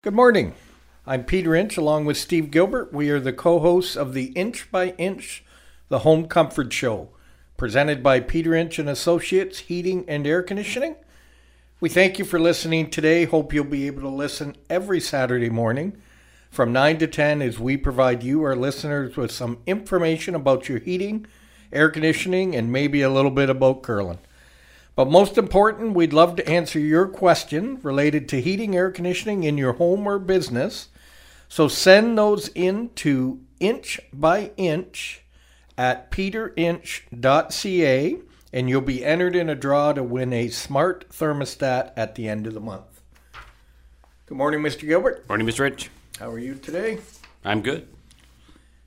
Good morning. I'm Peter Inch along with Steve Gilbert. We are the co hosts of the Inch by Inch, the Home Comfort Show, presented by Peter Inch and Associates Heating and Air Conditioning. We thank you for listening today. Hope you'll be able to listen every Saturday morning from 9 to 10 as we provide you, our listeners, with some information about your heating, air conditioning, and maybe a little bit about curling. But most important, we'd love to answer your question related to heating, air conditioning in your home or business. So send those in to inch by inch at peterinch.ca and you'll be entered in a draw to win a smart thermostat at the end of the month. Good morning, Mr. Gilbert. Morning, Mr. Inch. How are you today? I'm good.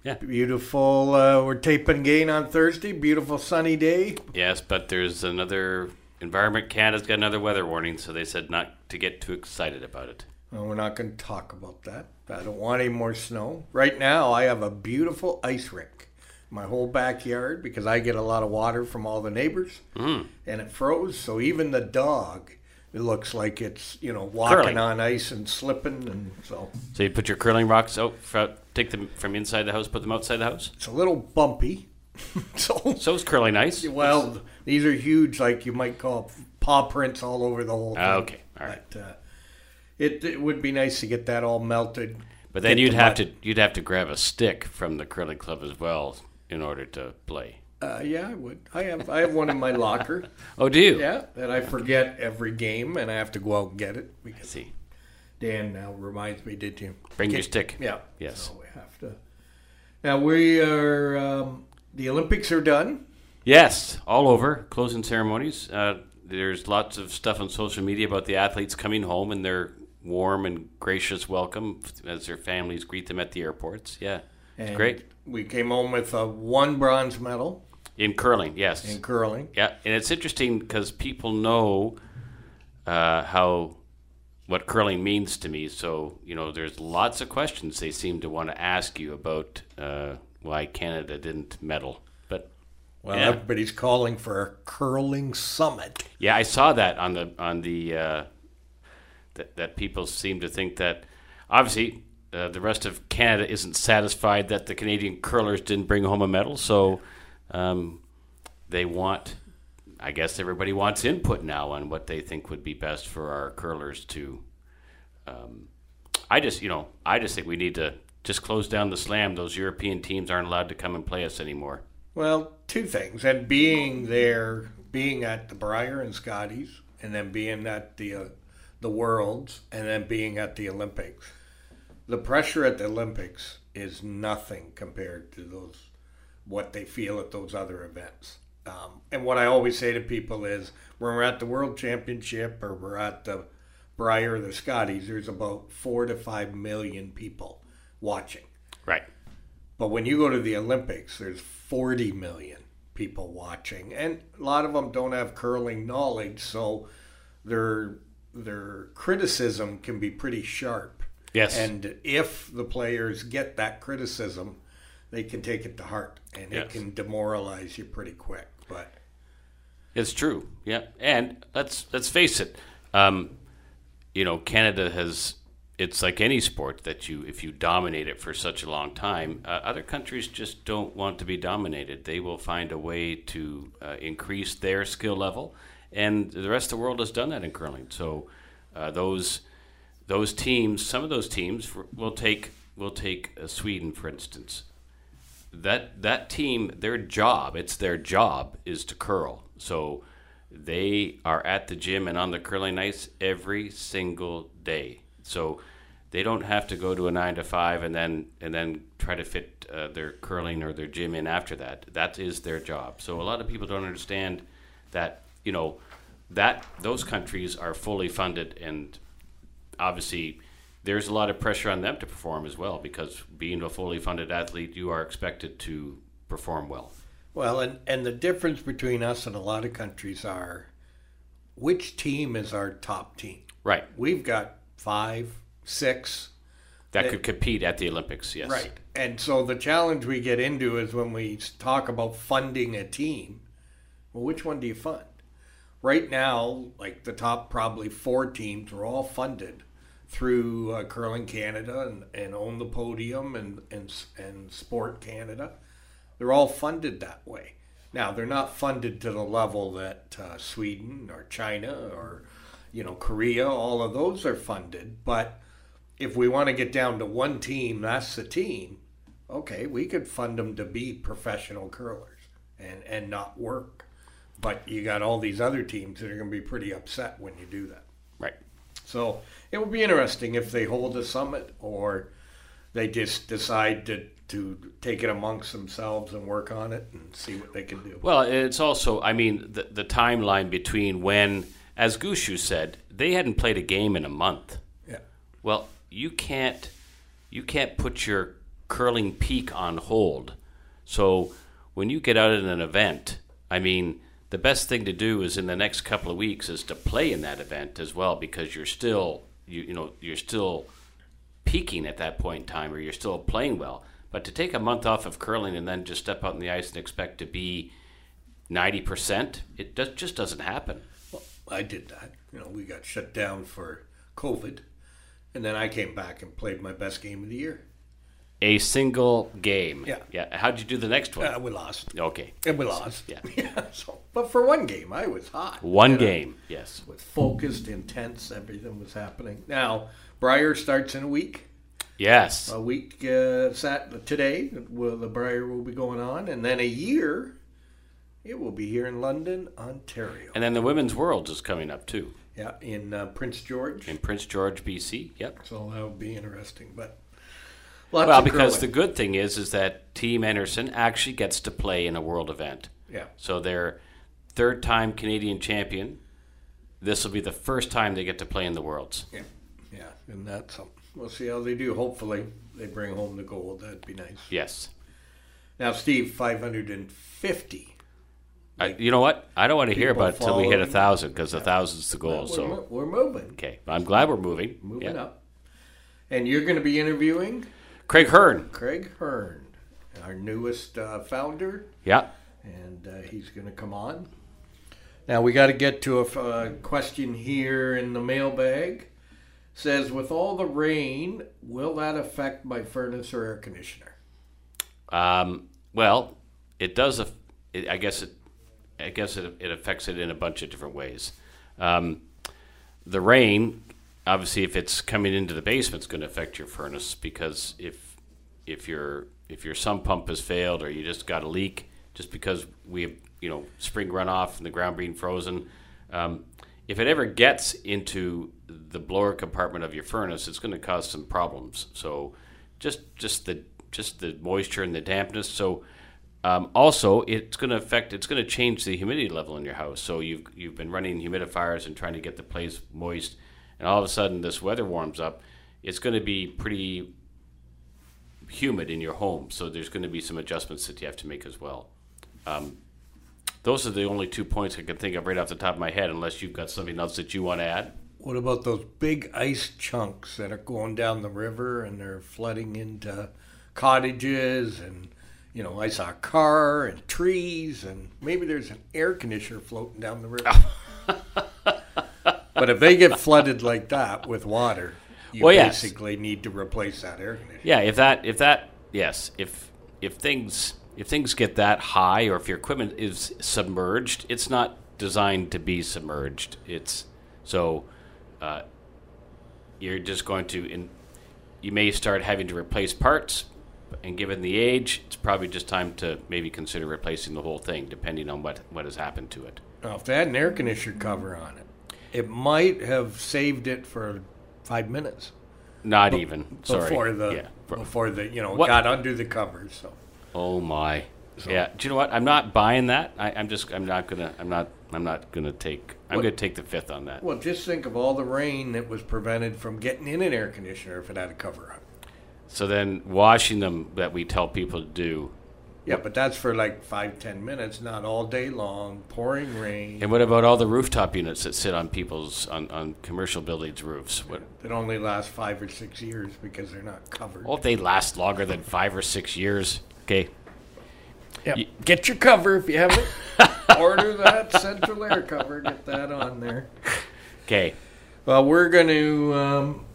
Yeah. Beautiful. Uh, we're taping again on Thursday. Beautiful sunny day. Yes, but there's another Environment Canada's got another weather warning, so they said not to get too excited about it. Well, we're not going to talk about that. I don't want any more snow. Right now, I have a beautiful ice rink. My whole backyard because I get a lot of water from all the neighbors, Mm. and it froze. So even the dog, it looks like it's you know walking Curling. on ice and slipping, and so So you put your curling rocks out, take them from inside the house, put them outside the house. it's a little bumpy. so So is curling ice? well, these are huge, like you might call paw prints all over the whole thing. Ah, okay, all right. But uh, it, it would be nice to get that all melted. But then you'd the have mud. to you'd have to grab a stick from the curling club as well in order to play. Uh, yeah, I would. I have I have one in my locker. Oh, do you? Yeah, that I forget every game, and I have to go out and get it I because see. Dan now reminds me. Did you Bring your stick. Yeah. Yes. So we have to. Now we are. Um, the Olympics are done. Yes, all over closing ceremonies. Uh, there's lots of stuff on social media about the athletes coming home and their warm and gracious welcome as their families greet them at the airports. Yeah, it's great We came home with uh, one bronze medal in curling. Yes, in curling. yeah, and it's interesting because people know uh, how what curling means to me. So you know, there's lots of questions they seem to want to ask you about uh, why Canada didn't medal, but. Well, Yeah. everybody's calling for a curling summit. Yeah, I saw that on the on the uh, that that people seem to think that obviously uh, the rest of Canada isn't satisfied that the Canadian curlers didn't bring home a medal, so um, they want. I guess everybody wants input now on what they think would be best for our curlers to. Um, I just, you know, I just think we need to just close down the slam. Those European teams aren't allowed to come and play us anymore. Well, two things, and being there, being at the Brier and Scotties, and then being at the uh, the Worlds, and then being at the Olympics. The pressure at the Olympics is nothing compared to those what they feel at those other events. Um, and what I always say to people is, when we're at the World Championship or we're at the Brier or the Scotties, there's about four to five million people watching. Right. But when you go to the Olympics, there's 40 million people watching, and a lot of them don't have curling knowledge, so their their criticism can be pretty sharp. Yes. And if the players get that criticism, they can take it to heart, and it can demoralize you pretty quick. But It's true. Yeah, and let's let's face it. Um, you know, Canada has. It's like any sport that you, if you dominate it for such a long time, uh, other countries just don't want to be dominated. They will find a way to uh, increase their skill level, and the rest of the world has done that in curling. So uh, those those teams, some of those teams, will take will take uh, Sweden for instance that that team their job it's their job is to curl so they are at the gym and on the curling ice every single day so they don't have to go to a nine to five and then and then try to fit uh, their curling or their gym in after that that is their job so a lot of people don't understand that you know that those countries are fully funded and obviously there's a lot of pressure on them to perform as well because being a fully funded athlete, you are expected to perform well. well, and and the difference between us and a lot of countries are which team is our top team. Right. We've got five, six, That could compete at the Olympics, yes. Right. And so the challenge we get into is when we talk about funding a team, well, which one do you fund? Right now, like the top probably four teams are all funded through uh, Curling Canada and, and Own the Podium and, and, and Sport Canada. They're all funded that way. Now, they're not funded to the level that uh, Sweden or China or, you know, Korea, all of those are funded. But if we want to get down to one team, that's the team, okay, we could fund them to be professional curlers and, and not work. But you got all these other teams that are going to be pretty upset when you do that. Right. So it will be interesting if they hold a summit or they just decide to, to take it amongst themselves and work on it and see what they can do. Well, it's also, I mean, the, the timeline between when, as Gushue said, they hadn't played a game in a month. Yeah. Well, you can't, you can't put your curling peak on hold. So when you get out at an event, I mean, the best thing to do is in the next couple of weeks is to play in that event as well because you're still you you know you're still peaking at that point in time or you're still playing well. But to take a month off of curling and then just step out on the ice and expect to be ninety percent, it just doesn't happen. Well, I did that. You know, we got shut down for COVID, and then I came back and played my best game of the year. A single game. Yeah. Yeah. How'd you do the next one? Uh, we lost. okay. And we lost. Yeah. yeah. So, but for one game, I was hot. One game. Yes. was focused, intense. Everything was happening. Now, Brier starts in a week. Yes. A week uh, sat today. Will the Brier will be going on, and then a year. It will be here in London, Ontario. And then the women's worlds is coming up too Yeah, in uh, Prince George. in Prince George, BC. Yep. So that will be interesting. But Well, because the good thing is, is that Team Einarson actually gets to play in a world event. yeah, So they're third time Canadian champion. This will be the first time they get to play in the Worlds. yeah, yeah, and that's something. We'll see how they do. Hopefully, they bring home the gold. That'd be nice. Yes. Now, Steve, five hundred and fifty. I, you know what? I don't want to hear about it until we hit a thousand because a thousand's the goal. We're, So we're moving, okay, I'm glad we're moving. moving Yeah. up. And you're going to be interviewing Craig Hearn. Craig Hearn, our newest uh, founder, Yeah. and uh, he's going to come on. Now we got to get to a f- uh, question here in the mailbag. Says, with all the rain, will that affect my furnace or air conditioner? Um, well, it does. aff- It, I guess it. I guess it, it affects it in a bunch of different ways. Um, the rain, obviously, if it's coming into the basement, it's going to affect your furnace because if if your if your sump pump has failed or you just got a leak, just because we have you know spring runoff and the ground being frozen, um, if it ever gets into the blower compartment of your furnace, it's going to cause some problems. So just just the just the moisture and the dampness. So um, also, it's going to affect. It's going to change the humidity level in your house. So you've you've been running humidifiers and trying to get the place moist, and all of a sudden this weather warms up. It's going to be pretty humid in your home. So there's going to be some adjustments that you have to make as well. Um, those are the only two points I can think of right off the top of my head, unless you've got something else that you want to add. What about those big ice chunks that are going down the river and they're flooding into cottages and you know I saw a car and trees and maybe there's an air conditioner floating down the river. but if they get flooded like that with water, you Well, yes. basically need to replace that air conditioner. Yeah, if that if that yes, if if things if things get that high or if your equipment is submerged, it's not designed to be submerged. It's so uh, you're just going to in, you may start having to replace parts and given the age, it's probably just time to maybe consider replacing the whole thing depending on what what has happened to it. Now, if they had an air conditioner cover on it, it might have saved it for five minutes Not even sorry. before the yeah. before the you know What- got under the covers. So Oh my. yeah. Do you know what? I'm not buying that. I, I'm just. I'm not gonna. I'm not. I'm not gonna take. I'm What- gonna take the fifth on that. Well, just think of all the rain that was prevented from getting in an air conditioner if it had a cover on. So then washing them that we tell people to do. Yeah, but that's for like five, ten minutes, not all day long, pouring rain. And what about all the rooftop units that sit on people's on, on commercial buildings' roofs? What? That only last five or six years because they're not covered. Well, they last longer than five or six years, okay. Yep. you- Get your cover if you haven't. Order that central air cover. Get that on there. Okay. Well, we're going to um,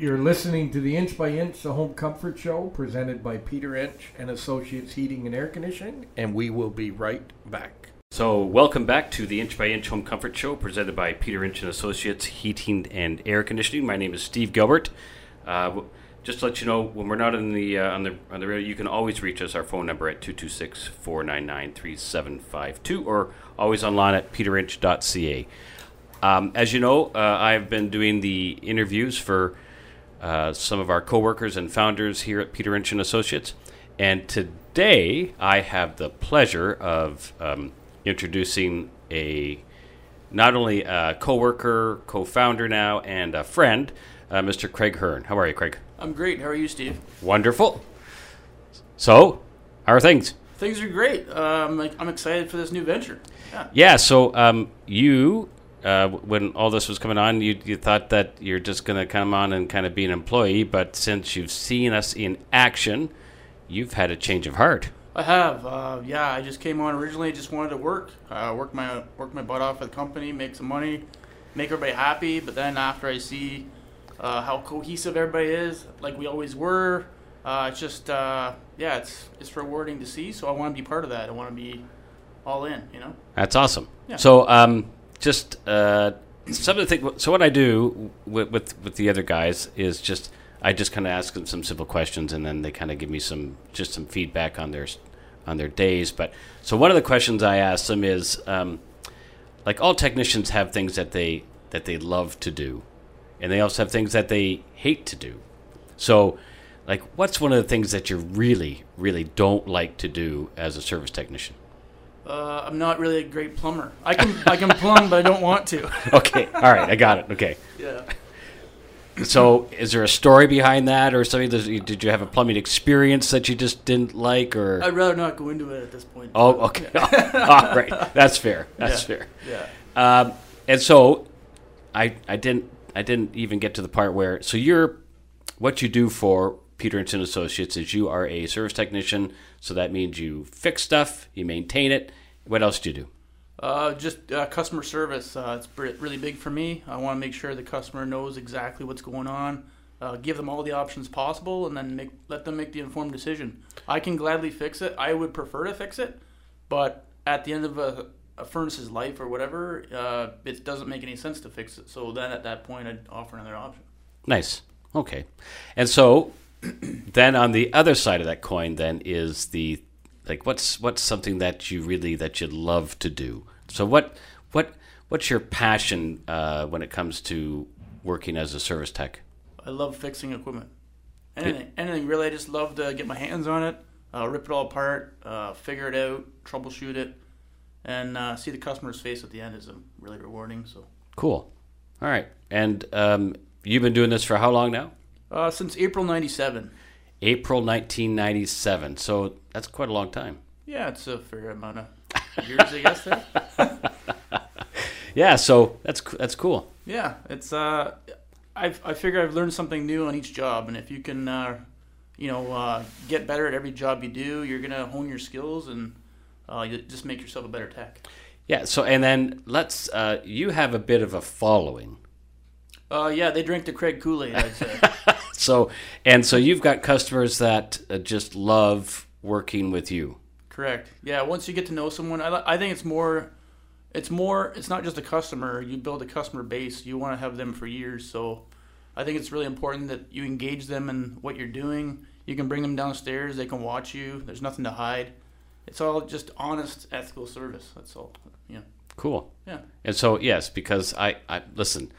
You're listening to the Inch by Inch, the Home Comfort Show, presented by Peter Inch and Associates Heating and Air Conditioning, and we will be right back. So, welcome back to the Inch by Inch Home Comfort Show, presented by Peter Inch and Associates Heating and Air Conditioning. My name is Steve Gilbert. Uh, just to let you know, when we're not in the uh, on the on the radio, you can always reach us. Our phone number at 226-499-3752 or always online at peterinch.ca. Um, as you know, uh, I've been doing the interviews for uh, some of our coworkers and founders here at Peter Inch and Associates, and today I have the pleasure of um, introducing a not only a coworker, co-founder now, and a friend, uh, Mr. Craig Hearn. How are you, Craig? I'm great. How are you, Steve? Wonderful. So, how are things? Things are great. Um, I'm excited for this new venture. Yeah. Yeah. So, um, you, uh, when all this was coming on, you you thought that you're just going to come on and kind of be an employee, but since you've seen us in action, you've had a change of heart. I have. Uh, yeah, I just came on originally. I Just wanted to work, uh, work my work my butt off for the company, make some money, make everybody happy. But then after I see uh, how cohesive everybody is, like we always were, uh, it's just uh, yeah, it's it's rewarding to see. So I want to be part of that. I want to be all in. You know. That's awesome. Yeah. So, um, just uh, some of the things. So, what I do with, with with the other guys is just I just kind of ask them some simple questions, and then they kind of give me some just some feedback on their on their days. But so one of the questions I ask them is, um, like all technicians have things that they that they love to do, and they also have things that they hate to do. So, like, what's one of the things that you really, really don't like to do as a service technician? Uh, I'm not really a great plumber. I can I can plumb, but I don't want to. Okay, all right, I got it. Okay. Yeah. So, is there a story behind that, or something? Did you have a plumbing experience that you just didn't like, or? I'd rather not go into it at this point. oh, okay. all right, that's fair. That's Yeah. fair. Yeah. Um, and so, I I didn't I didn't even get to the part where so you're what you do for Peter and Son Associates is you are a service technician. So that means you fix stuff, you maintain it. What else do you do? Uh, just uh, customer service. Uh, it's really big for me. I want to make sure the customer knows exactly what's going on. Uh, give them all the options possible, and then make, let them make the informed decision. I can gladly fix it. I would prefer to fix it, but at the end of a, a furnace's life or whatever, uh, it doesn't make any sense to fix it. So then, at that point, I'd offer another option. Nice. Okay. And so then on the other side of that coin then is the like what's what's something that you really that you'd love to do. So what what what's your passion uh, when it comes to working as a service tech? I love fixing equipment. Anything, anything really. I just love to get my hands on it, uh, rip it all apart, uh, figure it out, troubleshoot it, and uh, see the customer's face at the end is um, really rewarding. So, Cool. All right. And um, you've been doing this for how long now? uh, since April '97, April 1997. So that's quite a long time. yeah, it's a fair amount of years, I guess. There. Yeah. So that's that's cool. Yeah, it's. Uh, I I figure I've learned something new on each job, and if you can, uh, you know, uh, get better at every job you do, you're gonna hone your skills and uh, you just make yourself a better tech. Yeah. So and then let's. Uh, you have a bit of a following. Uh, yeah, they drink the Craig Kool Aid. I'd say. So and so you've got customers that uh, just love working with you. Correct. Yeah. Once you get to know someone, I, I think it's more. It's more. It's not just a customer. You build a customer base. You want to have them for years. So, I think it's really important that you engage them in what you're doing. You can bring them downstairs. They can watch you. There's nothing to hide. It's all just honest, ethical service. That's all. Yeah. Cool. Yeah. And so yes, because I, I listen.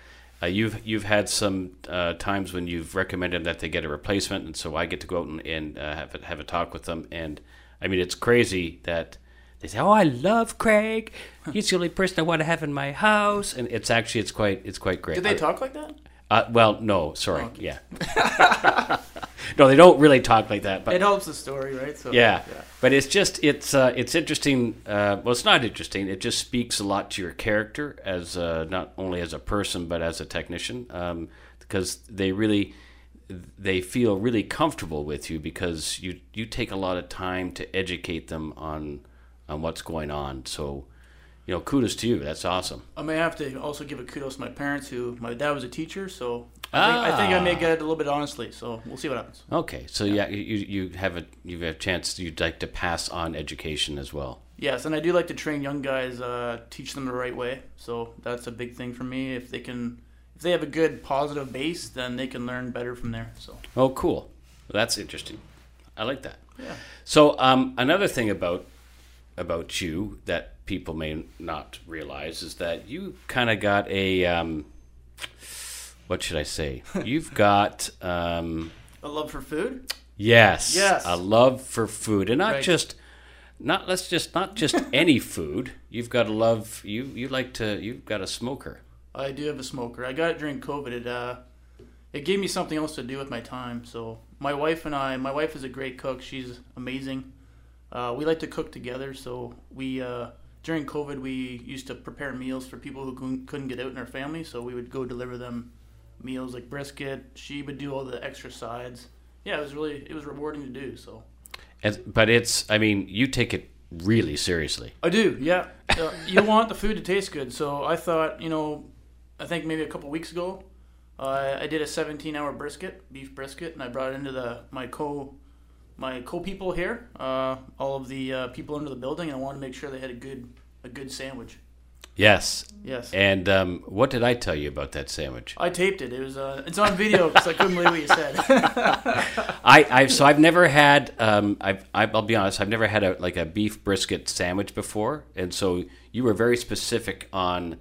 Uh, you've you've had some uh, times when you've recommended that they get a replacement, and so I get to go out and, and uh, have a, have a talk with them. And I mean, it's crazy that they say, "Oh, I love Craig. He's the only person I want to have in my house." And it's actually it's quite it's quite great. Did they talk like that? Uh, well, no, sorry, yeah. no, they don't really talk like that. But It helps the story, right? So yeah. but it's just it's uh, it's interesting. Uh, well, it's not interesting. It just speaks a lot to your character as uh, not only as a person but as a technician, um, because they really they feel really comfortable with you because you you take a lot of time to educate them on on what's going on. So you know, kudos to you. That's awesome. I may have to also give a kudos to my parents, who my dad was a teacher, so I think I, think I may Ah. get it a little bit honestly. So we'll see what happens. Okay, so yeah, you you have a you have a chance. You'd like to pass on education as well. Yes, and I do like to train young guys, uh, teach them the right way. So that's a big thing for me. If they can, if they have a good positive base, then they can learn better from there. So Oh, cool. That's interesting. I like that. yeah, So um, another thing about about you that people may not realize is that you kind of got a um, what should I say? You've got um, a love for food. yes, Yes. a love for food, and not Right. just not let's just not just any food. You've got a love. You you like to. You've got a smoker. I do have a smoker. I got it during COVID. It uh, it gave me something else to do with my time. So my wife and I, my wife is a great cook. She's amazing. Uh, we like to cook together. So we uh, during COVID we used to prepare meals for people who couldn't- couldn't get out in our family. So we would go deliver them meals like brisket. She would do all the extra sides. Yeah, it was really it was rewarding to do. So And, but it's. I mean, you take it really seriously. I do, yeah. Uh, you want the food to taste good, so I thought, you know, I think maybe a couple weeks ago, uh, I did a 17-hour brisket, beef brisket, and I brought it into the my co my co people here, uh, all of the uh, people under the building, and I wanted to make sure they had a good a good sandwich. Yes. Yes, And um, what did I tell you about that sandwich? I taped it. It was uh, it's on video because I couldn't believe what you said. I, I've so I've never had um I've I'll be honest I've never had a like a beef brisket sandwich before and so you were very specific on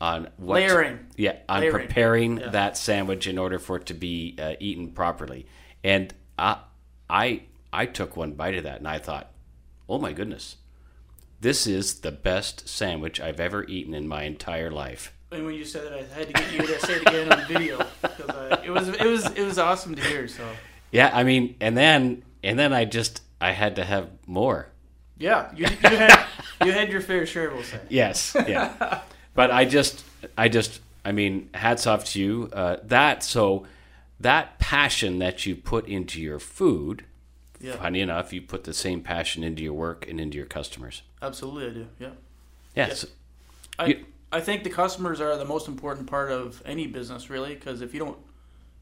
on what Layering. yeah on Layering. preparing Yeah. that sandwich in order for it to be uh, eaten properly and I I I took one bite of that and I thought oh my goodness this is the best sandwich I've ever eaten in my entire life and when you said that, I had to get you to say it again on video because uh, it was it was it was awesome to hear. So yeah I mean and then and then I just I had to have more yeah, you, you had you had your fair share, we'll say. Yes, yeah. but I just, I just, I mean, hats off to you. Uh, that so, that passion that you put into your food. Yeah. Funny enough, you put the same passion into your work and into your customers. Absolutely, I do. Yeah. Yes. I, You- I think the customers are the most important part of any business, really, because if you don't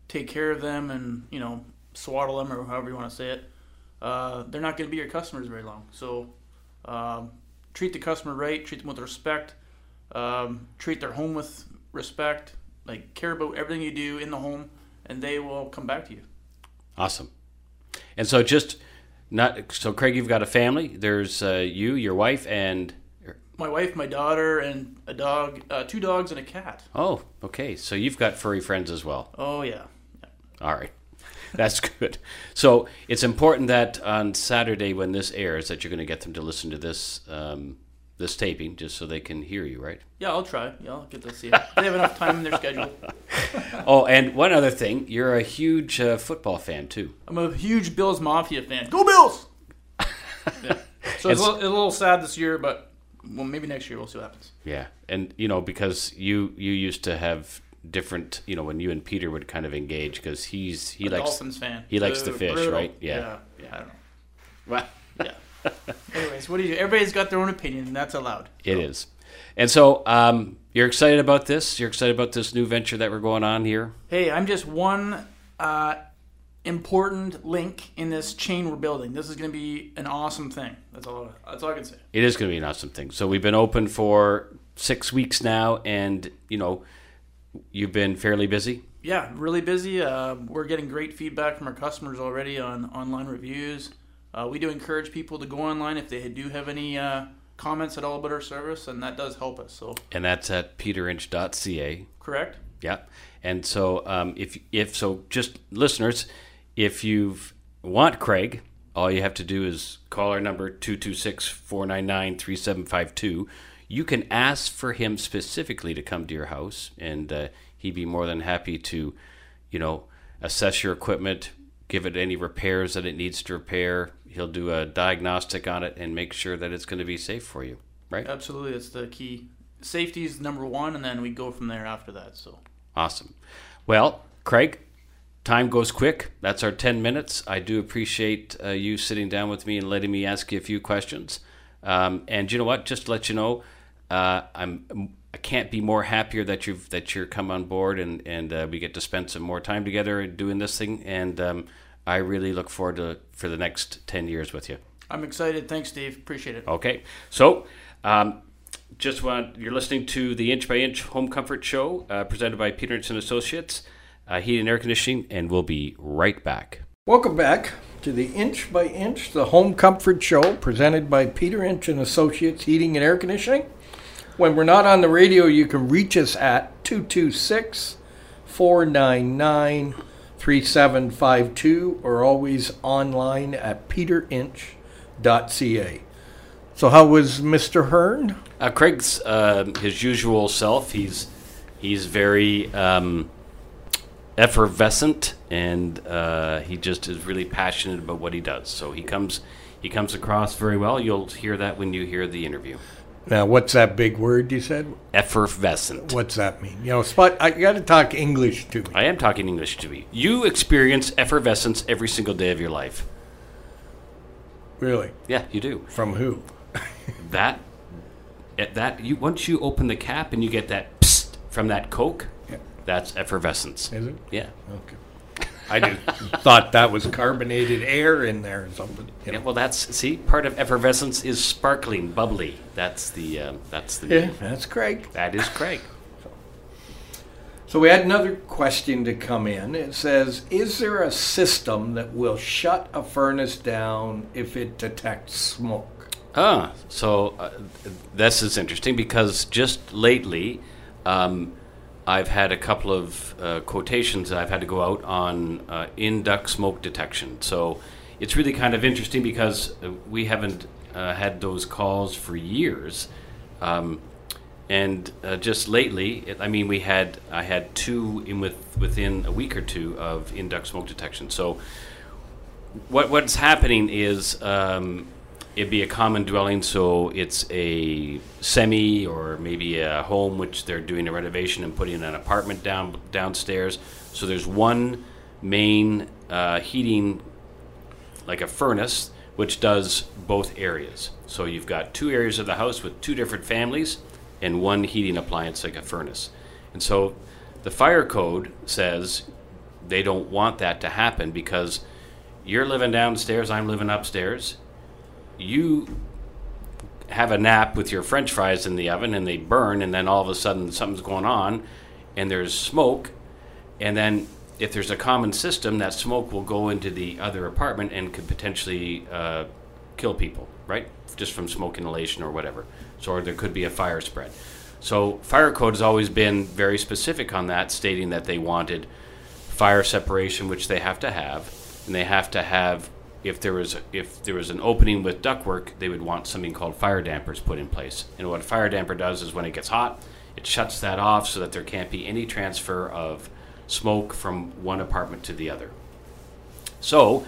take care of them and you know swaddle them or however you want to say it, uh, they're not going to be your customers very long. So um, treat the customer right, treat them with respect, um, treat their home with respect, like care about everything you do in the home, and they will come back to you. Awesome. And so, just not so, Craig. You've got a family. There's uh, you, your wife, and My wife, my daughter, and a dog, uh, two dogs, and a cat. oh, okay. So you've got furry friends as well. Oh yeah. All right. That's good. So it's important that on Saturday when this airs, that you're going to get them to listen to this um, this taping, just so they can hear you, right? Yeah, I'll try. Yeah, I'll get to see it. They have enough time in their schedule. Oh, and one other thing, you're a huge uh, football fan too. I'm a huge Bills Mafia fan. Go Bills! yeah. So it's a, little, it's a little sad this year, but well, maybe next year we'll see what happens. Yeah, and you know because you you used to have different, you know, when you and Peter would kind of engage because he's he A likes Dolphins fan. he likes the Boo, fish, brutal. right? Yeah. yeah. Yeah, I don't know. well, Yeah. Anyways, what do you do? Everybody's got their own opinion, and that's allowed. it is. And so um, you're excited about this? You're excited about this new venture that we're going on here? Hey, I'm just one uh, important link in this chain we're building. This is going to be an awesome thing. That's all. That's all I can say. It is going to be an awesome thing. So we've been open for six weeks now, and you know, you've been fairly busy. Yeah, really busy. Uh, we're getting great feedback from our customers already on online reviews. Uh, we do encourage people to go online if they do have any uh, comments at all about our service, and that does help us. So, and that's at peterinch.ca. correct? Yeah, and so um, if if so, just listeners, if you want Craig, all you have to do is call our number 226-499-3752. You can ask for him specifically to come to your house, and uh, he'd be more than happy to, you know, assess your equipment, give it any repairs that it needs to repair. He'll do a diagnostic on it and make sure that it's going to be safe for you. Right? Absolutely, that's the key. Safety is number one, and then we go from there after that. So, Awesome. Well, Craig, time goes quick. That's our 10 minutes. I do appreciate uh, you sitting down with me and letting me ask you a few questions. Um, and you know what? Just to let you know, uh, I'm I can't be more happier that you've that you're come on board and and uh, we get to spend some more time together doing this thing. And um, I really look forward to for the next ten years with you. I'm excited. Thanks, Steve. Appreciate it. Okay, so. Um, just want you're listening to the Inch by Inch Home Comfort Show, uh, presented by Peter and Associates, uh, Heating and Air Conditioning, and we'll be right back. Welcome back to the Inch by Inch, the Home Comfort Show, presented by Peter Inch and Associates Heating and Air Conditioning. When we're not on the radio, you can reach us at 226 499 3752 or always online at peterinch.ca. So, how was Mr. Hearn? Uh, Craig's uh, his usual self. He's he's very um, effervescent, and uh, he just is really passionate about what he does. So he comes he comes across very well. You'll hear that when you hear the interview. Now, what's that big word you said? Effervescent. What's that mean? You know, Spot, I got to talk English to me. I am talking English to you. You experience effervescence every single day of your life. Really? Yeah, you do. From who? that at that you once you open the cap and you get that psst from that Coke, Yeah. that's effervescence. Is it? Yeah. Okay. I just thought that was carbonated air in there or something. you Yeah, well, that's see, part of effervescence is sparkling, bubbly. That's the um, that's the Yeah, that's Craig. that is Craig. So we had another question to come in. It says, "Is there a system that will shut a furnace down if it detects smoke?" Ah, so uh, this is interesting because just lately, um, I've had a couple of uh, quotations that I've had to go out on uh, in smoke detection. So it's really kind of interesting because uh, we haven't uh, had those calls for years. Um, and uh, just lately, it, I mean, we had I had two in with within a week or two of in duct smoke detection. So what what's happening is um, it'd be a common dwelling, so it's a semi or maybe a home which they're doing a renovation and putting an apartment down downstairs. So there's one main uh, heating, like a furnace, which does both areas. So you've got two areas of the house with two different families and one heating appliance like a furnace. And so the fire code says they don't want that to happen because you're living downstairs, I'm living upstairs. You have a nap with your french fries in the oven and they burn, and then all of a sudden something's going on and there's smoke. And then if there's a common system, that smoke will go into the other apartment and could potentially uh, kill people, right? Just from smoke inhalation or whatever. So, or there could be a fire spread. So, fire code has always been very specific on that, stating that they wanted fire separation, which they have to have, and they have to have if there was if there was an opening with ductwork, they would want something called fire dampers put in place. And what a fire damper does is when it gets hot, it shuts that off so that there can't be any transfer of smoke from one apartment to the other. So,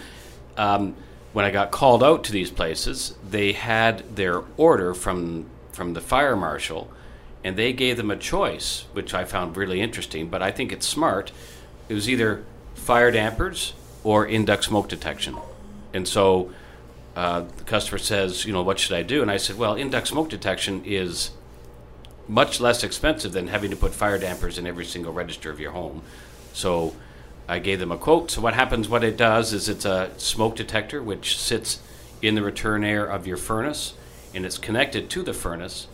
um, when I got called out to these places, they had their order from from the fire marshal, and they gave them a choice, which I found really interesting. But I think it's smart. It was either fire dampers or induct smoke detection, and so uh, the customer says, you know, what should I do? And I said, well, in duct smoke detection is much less expensive than having to put fire dampers in every single register of your home. So I gave them a quote. So what happens, what it does is it's a smoke detector which sits in the return air of your furnace and it's connected to the furnace.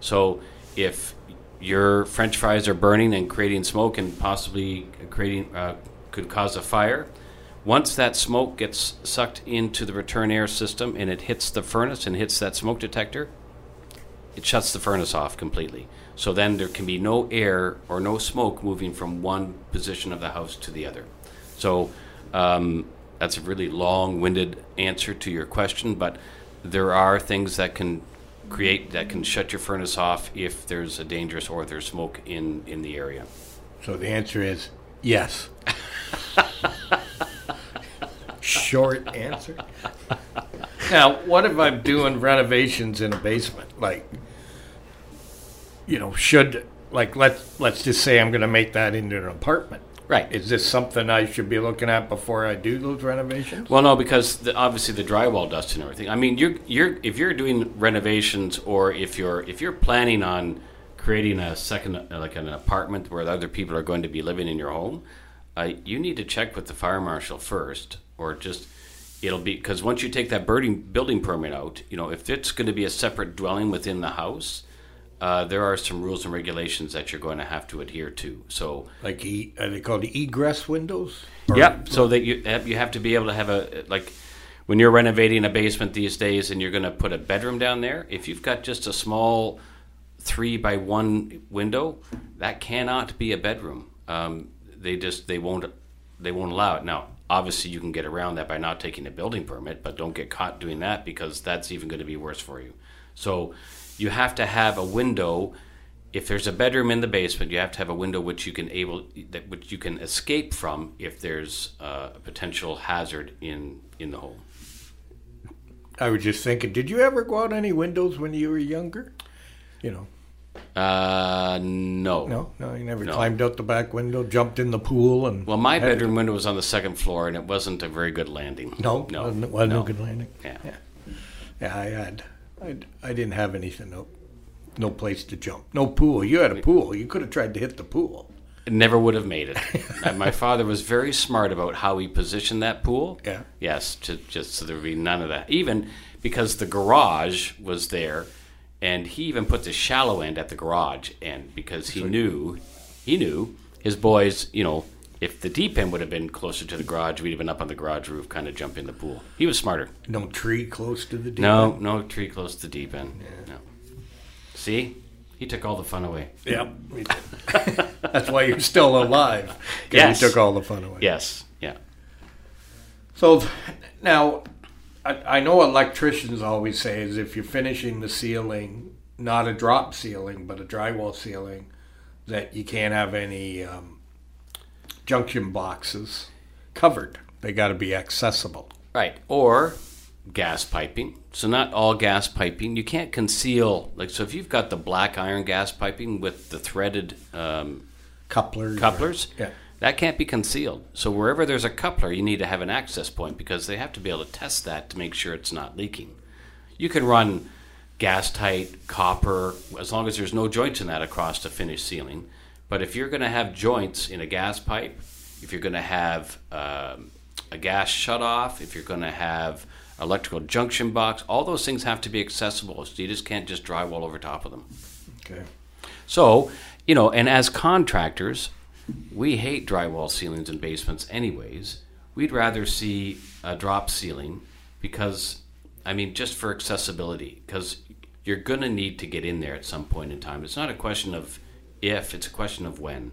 So if your french fries are burning and creating smoke and possibly creating uh, could cause a fire, once that smoke gets sucked into the return air system and it hits the furnace and hits that smoke detector, it shuts the furnace off completely. So then there can be no air or no smoke moving from one position of the house to the other. So um, that's a really long winded answer to your question, but there are things that can create that can shut your furnace off if there's a dangerous or there's smoke in, in the area. So the answer is yes. Short answer. Now, what if I'm doing renovations in a basement? Like, you know, should like let's let's just say I'm going to make that into an apartment. Right. Is this something I should be looking at before I do those renovations? Well, no, because the, obviously the drywall dust and everything. I mean, you're you're if you're doing renovations or if you're if you're planning on creating a second like an apartment where other people are going to be living in your home, uh, you need to check with the fire marshal first, or just it'll be because once you take that building building permit out, you know if it's going to be a separate dwelling within the house. Uh, there are some rules and regulations that you're going to have to adhere to. So, Like, e- are they called egress windows? Or- Yep. So that you have, you have to be able to have a like when you're renovating a basement these days, and you're going to put a bedroom down there. If you've got just a small three by one window, that cannot be a bedroom. Um, they just they won't they won't allow it. Now, obviously, you can get around that by not taking a building permit, but don't get caught doing that because that's even going to be worse for you. So you have to have a window if there's a bedroom in the basement, you have to have a window which you can able that which you can escape from if there's a potential hazard in in the home. I was just thinking, did you ever go out any windows when you were younger? You know, Uh, no. no, no, you never No. climbed out the back window, jumped in the pool, and Well, my bedroom window was on the second floor, and it wasn't a very good landing. no, no, wasn't, wasn't no. a good landing. Yeah. Yeah, I had, I, I didn't have anything, no, no place to jump, no pool. You had a pool. You could have tried to hit the pool. It never would have made it. And my father was very smart about how he positioned that pool. Yeah. Yes, to, just so there would be none of that. Even because the garage was there, and he even put the shallow end at the garage end because he knew, he knew his boys. You know, if the deep end would have been closer to the garage, we'd have been up on the garage roof, kind of jump in the pool. He was smarter. No tree close to the deep No, end. no tree close to the deep end. No. See, he took all the fun away. Yep. That's why you're still alive. 'cause Yes. he took all the fun away. Yes. Yeah. So now, I, I know electricians always say is if you're finishing the ceiling, not a drop ceiling, but a drywall ceiling, that you can't have any um, junction boxes covered. They got to be accessible. Right. Or gas piping. So not all gas piping. You can't conceal like so if you've got the black iron gas piping with the threaded um, Couplers. or- couplers, Yeah. That can't be concealed. So wherever there's a coupler, you need to have an access point because they have to be able to test that to make sure it's not leaking. You can run gas tight copper as long as there's no joints in that across the finished ceiling. But if you're going to have joints in a gas pipe, if you're going to have um, a gas shutoff, if you're going to have electrical junction box, all those things have to be accessible. So you just can't just drywall over top of them. Okay. So, you know, and as contractors, we hate drywall ceilings in basements anyways. We'd rather see a drop ceiling because, I mean, just for accessibility, because you're going to need to get in there at some point in time. It's not a question of if, it's a question of when.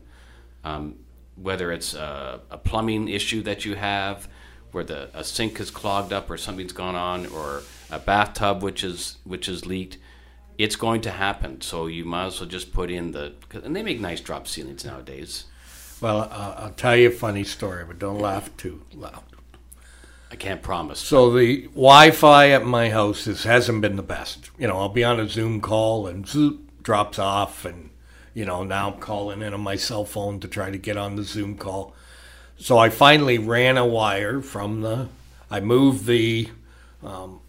Um, whether it's a, a plumbing issue that you have, where the a sink is clogged up or something's gone on, or a bathtub which is which is leaked, it's going to happen. So you might as well just put in the and they make nice drop ceilings nowadays. Well, uh, I'll tell you a funny story, but don't laugh too loud. I can't promise. So the Wi-Fi at my house is, hasn't been the best. You know, I'll be on a Zoom call and zoop drops off, and you know now I'm calling in on my cell phone to try to get on the Zoom call. So I finally ran a wire from the. I moved the, um,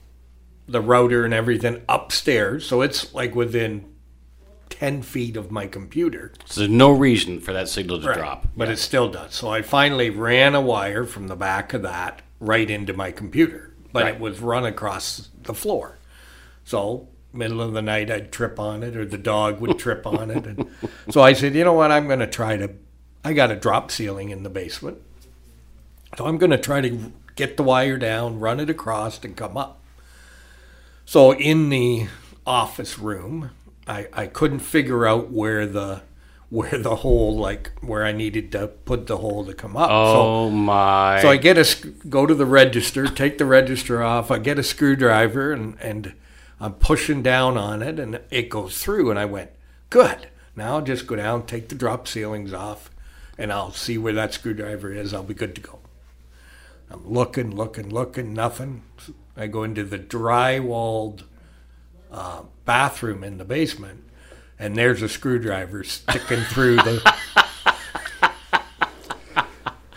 the router and everything upstairs, so it's like within ten feet of my computer. So there's no reason for that signal to drop. But it still does. So I finally ran a wire from the back of that right into my computer. But Right. it was run across the floor. So middle of the night I'd trip on it or the dog would trip on it. And so I said, you know what, I'm gonna try to I got a drop ceiling in the basement. So I'm gonna try to get the wire down, run it across and come up. So in the office room, I, I couldn't figure out where the where the hole like where I needed to put the hole to come up. Oh my! So so I get a go to the register, take the register off. I get a screwdriver and and I'm pushing down on it and it goes through. And I went good. Now I'll just go down, take the drop ceilings off, and I'll see where that screwdriver is. I'll be good to go. I'm looking, looking, looking, nothing. I go into the drywalled uh, bathroom in the basement, and there's a screwdriver sticking through the.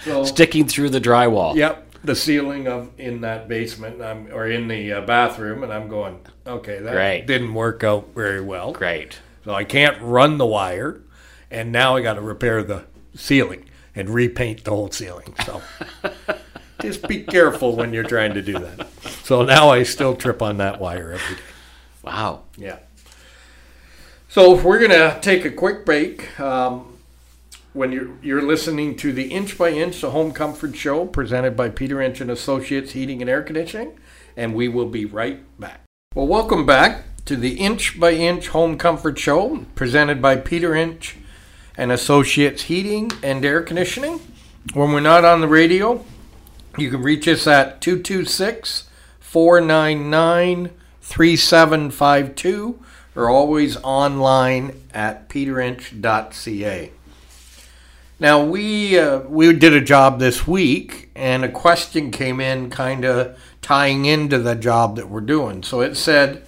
So- sticking through the drywall. Yep, the ceiling of in that basement, um, or in the uh, bathroom, and I'm going, okay, that Great. didn't work out very well. Great. So I can't run the wire, and now I got to repair the ceiling and repaint the whole ceiling. So just be careful when you're trying to do that. So now I still trip on that wire every day. Wow. Yeah. So we're gonna take a quick break. Um, when you're you're listening to the Inch by Inch, the Home Comfort Show, presented by Peter Inch and Associates Heating and Air Conditioning, and we will be right back. Well, welcome back to the Inch by Inch Home Comfort Show, presented by Peter Inch and Associates Heating and Air Conditioning. When we're not on the radio, you can reach us at 226 499 3752 or always online at peterinch.ca. Now we uh, we did a job this week, and a question came in, kind of tying into the job that we're doing. So it said,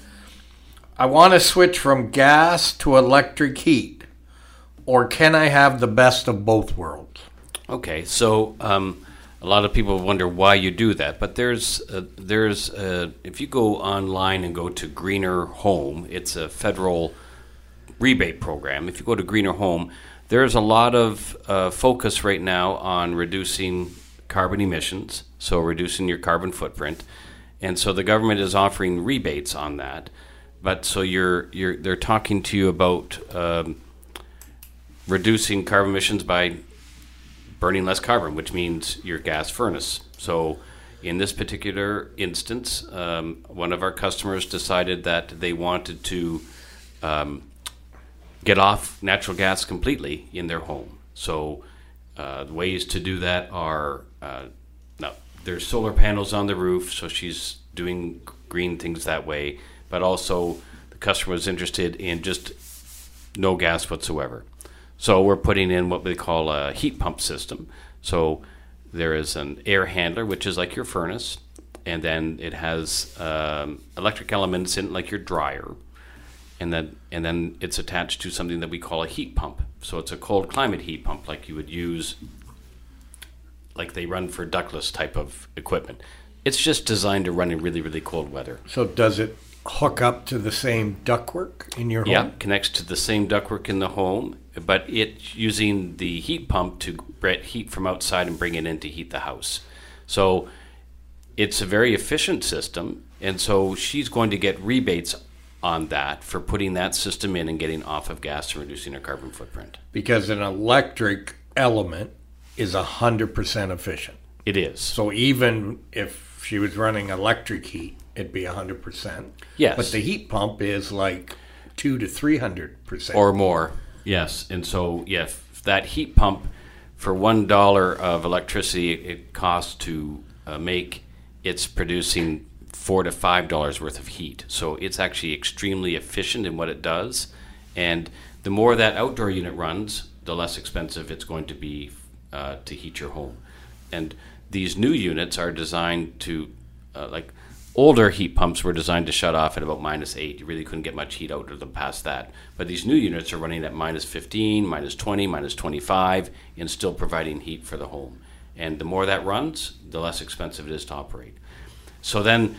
"I want to switch from gas to electric heat, or can I have the best of both worlds?" Okay, so um, a lot of people wonder why you do that, but there's uh, there's uh, if you go online and go to Greener Home, it's a federal rebate program. If you go to Greener Home, there's a lot of uh, focus right now on reducing carbon emissions, so reducing your carbon footprint, and so the government is offering rebates on that. But so you're you're they're talking to you about um, reducing carbon emissions by burning less carbon, which means your gas furnace. So, in this particular instance, um, one of our customers decided that they wanted to um, get off natural gas completely in their home. So, uh, ways to do that are uh, now there's solar panels on the roof, so she's doing green things that way. But also, the customer was interested in just no gas whatsoever. So we're putting in what we call a heat pump system. So there is an air handler, which is like your furnace, and then it has um, electric elements in it, like your dryer, and then and then it's attached to something that we call a heat pump. So it's a cold climate heat pump, like you would use, like they run for ductless type of equipment. It's just designed to run in really really cold weather. So does it hook up to the same ductwork in your home? Yeah, connects to the same ductwork in the home, but it's using the heat pump to get heat from outside and bring it in to heat the house. So it's a very efficient system, and so she's going to get rebates on that for putting that system in and getting off of gas and reducing her carbon footprint. Because an electric element is 100% efficient. It is. So even if she was running electric heat, it'd be 100%. Yes. But the heat pump is like 2 to 300%. or more. Yes, and so yeah, that heat pump for one dollar of electricity it costs to uh, make, it's producing four to five dollars worth of heat. So it's actually extremely efficient in what it does, and the more that outdoor unit runs, the less expensive it's going to be uh, to heat your home. And these new units are designed to, uh, like older heat pumps were designed to shut off at about minus eight. You really couldn't get much heat out of them past that. But these new units are running at minus 15, minus 20, minus 25, and still providing heat for the home. And the more that runs, the less expensive it is to operate. So then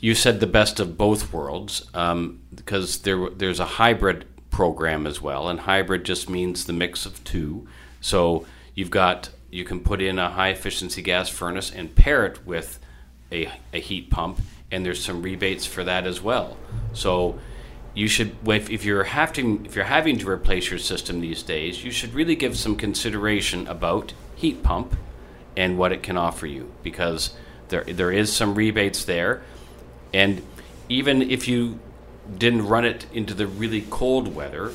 you said the best of both worlds um, because there, there's a hybrid program as well. And hybrid just means the mix of two. So you've got, you can put in a high efficiency gas furnace and pair it with a, a heat pump, and there's some rebates for that as well. So you should, if, if you're having if you're having to replace your system these days, you should really give some consideration about heat pump and what it can offer you because there there is some rebates there, and even if you didn't run it into the really cold weather,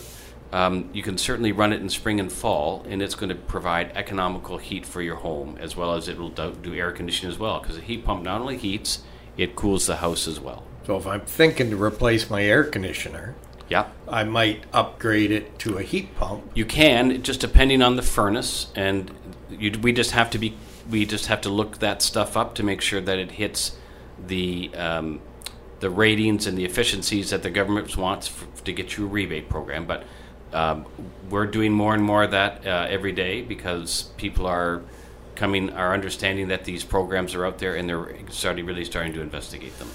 um, you can certainly run it in spring and fall, and it's going to provide economical heat for your home as well as it will do, do air conditioning as well. Because a heat pump not only heats, it cools the house as well. so if I'm thinking to replace my air conditioner, Yeah, I might upgrade it to a heat pump. you can just depending on the furnace, and you, we just have to be we just have to look that stuff up to make sure that it hits the um, the ratings and the efficiencies that the government wants f to get you a rebate program. But um, we're doing more and more of that uh, every day because people are coming are understanding that these programs are out there and they're starting really starting to investigate them.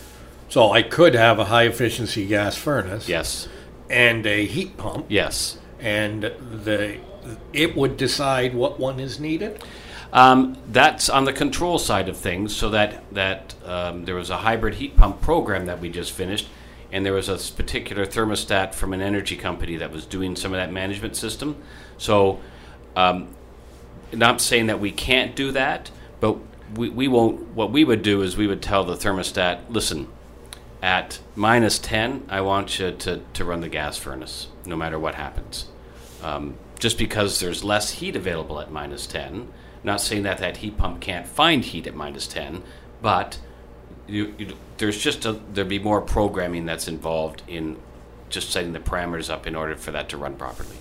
So I could have a high efficiency gas furnace. Yes. And a heat pump. Yes. And the it would decide what one is needed. Um, that's on the control side of things. So that that um, there was a hybrid heat pump program that we just finished, and there was a particular thermostat from an energy company that was doing some of that management system. So, um, not saying that we can't do that, but we, we won't. What we would do is we would tell the thermostat, listen, at minus ten, I want you to to run the gas furnace, no matter what happens. Um, just because there's less heat available at minus ten not saying that that heat pump can't find heat at minus 10, but you, you, there's just a, there'd be more programming that's involved in just setting the parameters up in order for that to run properly.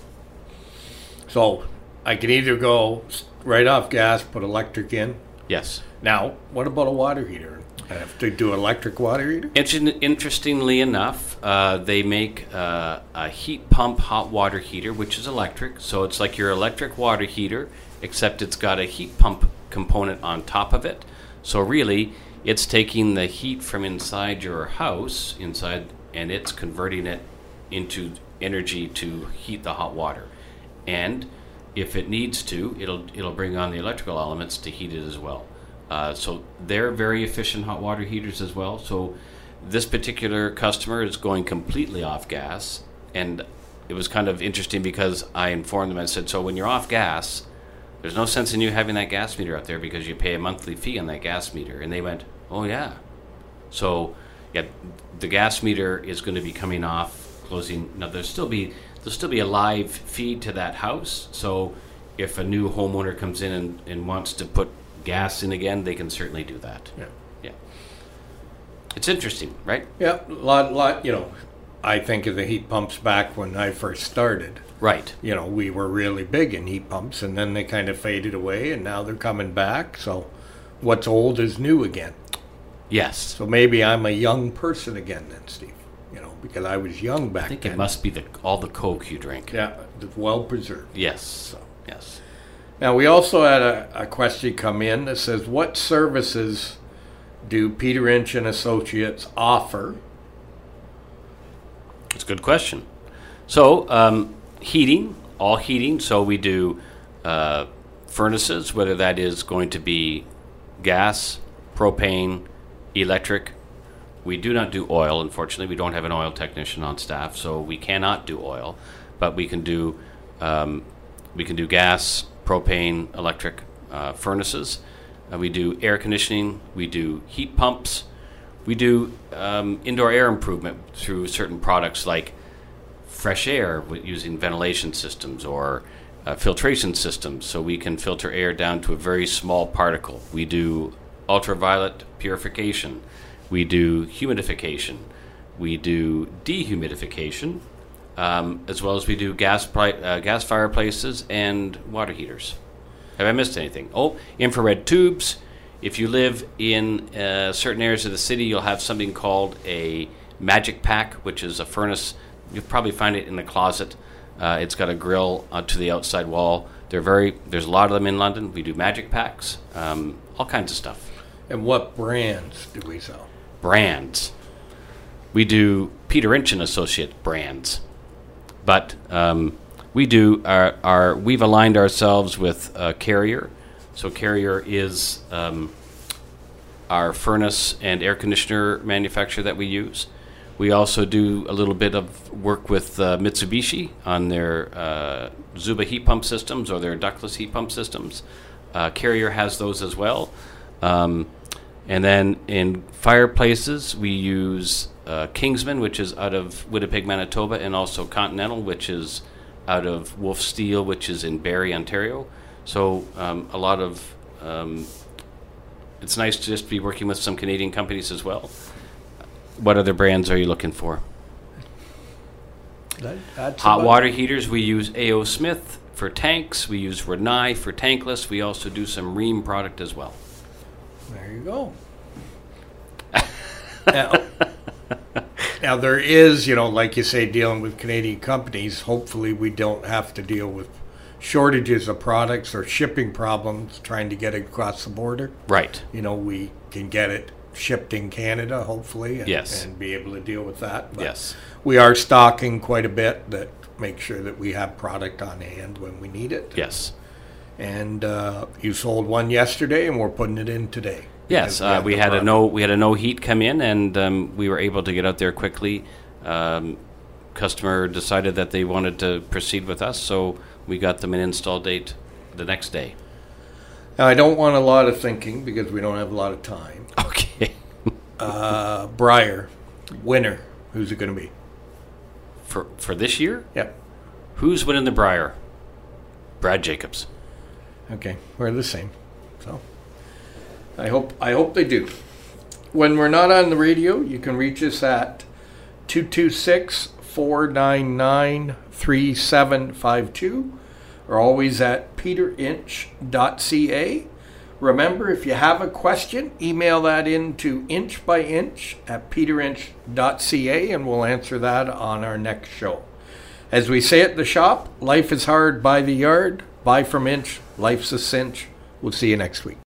So I can either go right off gas, put electric in. Yes. Now, what about a water heater? I have to do electric water heater? Interestingly enough, uh, they make uh, a heat pump hot water heater, which is electric. So it's like your electric water heater except it's got a heat pump component on top of it. So really, it's taking the heat from inside your house, inside, and it's converting it into energy to heat the hot water. And if it needs to, it'll it'll bring on the electrical elements to heat it as well. Uh, so they're very efficient hot water heaters as well. So this particular customer is going completely off gas, and it was kind of interesting because I informed them. I said, so when you're off gas, there's no sense in you having that gas meter out there because you pay a monthly fee on that gas meter. And they went, oh, yeah. So, yeah, the gas meter is going to be coming off, closing. Now, there'll still be there'll still be a live feed to that house. So, if a new homeowner comes in and, and wants to put gas in again, they can certainly do that. Yeah. Yeah. It's interesting, right? Yeah, A lot, lot. You know, I think of the heat pumps back when I first started. Right. You know, we were really big in heat pumps, and then they kind of faded away, and now they're coming back. So, what's old is new again. Yes. So maybe I'm a young person again, then, Steve. You know, because I was young back I think then. it must be the all the coke you drink. Yeah, well preserved. Yes. So yes. Now we also had a, a question come in that says, "What services do Peter Inch and Associates offer?" It's a good question. So um, heating, all heating. So we do uh, furnaces, whether that is going to be gas, propane, electric. We do not do oil, unfortunately. We don't have an oil technician on staff, so we cannot do oil. But we can do um, we can do gas, propane, electric uh, furnaces. Uh, we do air conditioning. We do heat pumps. We do um, indoor air improvement through certain products like fresh air using ventilation systems or uh, filtration systems so we can filter air down to a very small particle. We do ultraviolet purification. We do humidification. We do dehumidification, um, as well as we do gas, uh, gas fireplaces and water heaters. Have I missed anything? Oh, infrared tubes. If you live in uh, certain areas of the city, you'll have something called a Magic-Pak, which is a furnace You'll probably find it in the closet. Uh, it's got a grill uh, to the outside wall. They're very. There's a lot of them in London. We do Magic-Paks, um, all kinds of stuff. And what brands do we sell? Brands. We do Peter Inch and Associate brands, but um, we do our, our. We've aligned ourselves with uh, Carrier, so Carrier is um, our furnace and air conditioner manufacturer that we use. We also do a little bit of work with uh, Mitsubishi on their uh, Zuba heat pump systems or their ductless heat pump systems. Uh, Carrier has those as well. Um, and then in fireplaces, we use uh, Kingsman, which is out of Winnipeg, Manitoba, and also Continental, which is out of Wolf Steel, which is in Barrie, Ontario. So um, a lot of um, it's nice to just be working with some Canadian companies as well. What other brands are you looking for? Hot water heaters, we use A.O. Smith for tanks. We use Rinnai for tankless. We also do some Rheem product as well. There you go. now, now, there is, you know, like you say, dealing with Canadian companies. Hopefully, we don't have to deal with shortages of products or shipping problems trying to get it across the border. Right. You know, we can get it shipped in Canada, hopefully, and, Yes. and be able to deal with that. But Yes. we are stocking quite a bit that make sure that we have product on hand when we need it. Yes. And uh, you sold one yesterday, and we're putting it in today. Yes, because uh, have we had a no we had a no heat come in, and um, we were able to get out there quickly. Um, customer decided that they wanted to proceed with us, so we got them an install date the next day. Now, I don't want a lot of thinking because we don't have a lot of time. Okay. Uh, Brier, winner. Who's it going to be? For for this year, Yep. who's winning the Brier? Brad Jacobs. Okay, we're the same. So I hope I hope they do. When we're not on the radio, you can reach us at 226-499-3752 or always at peterinch.ca. Remember, if you have a question, email that in to inchbyinch at peterinch.ca and we'll answer that on our next show. As we say at the shop, life is hard by the yard. Buy from Inch. Life's a cinch. We'll see you next week.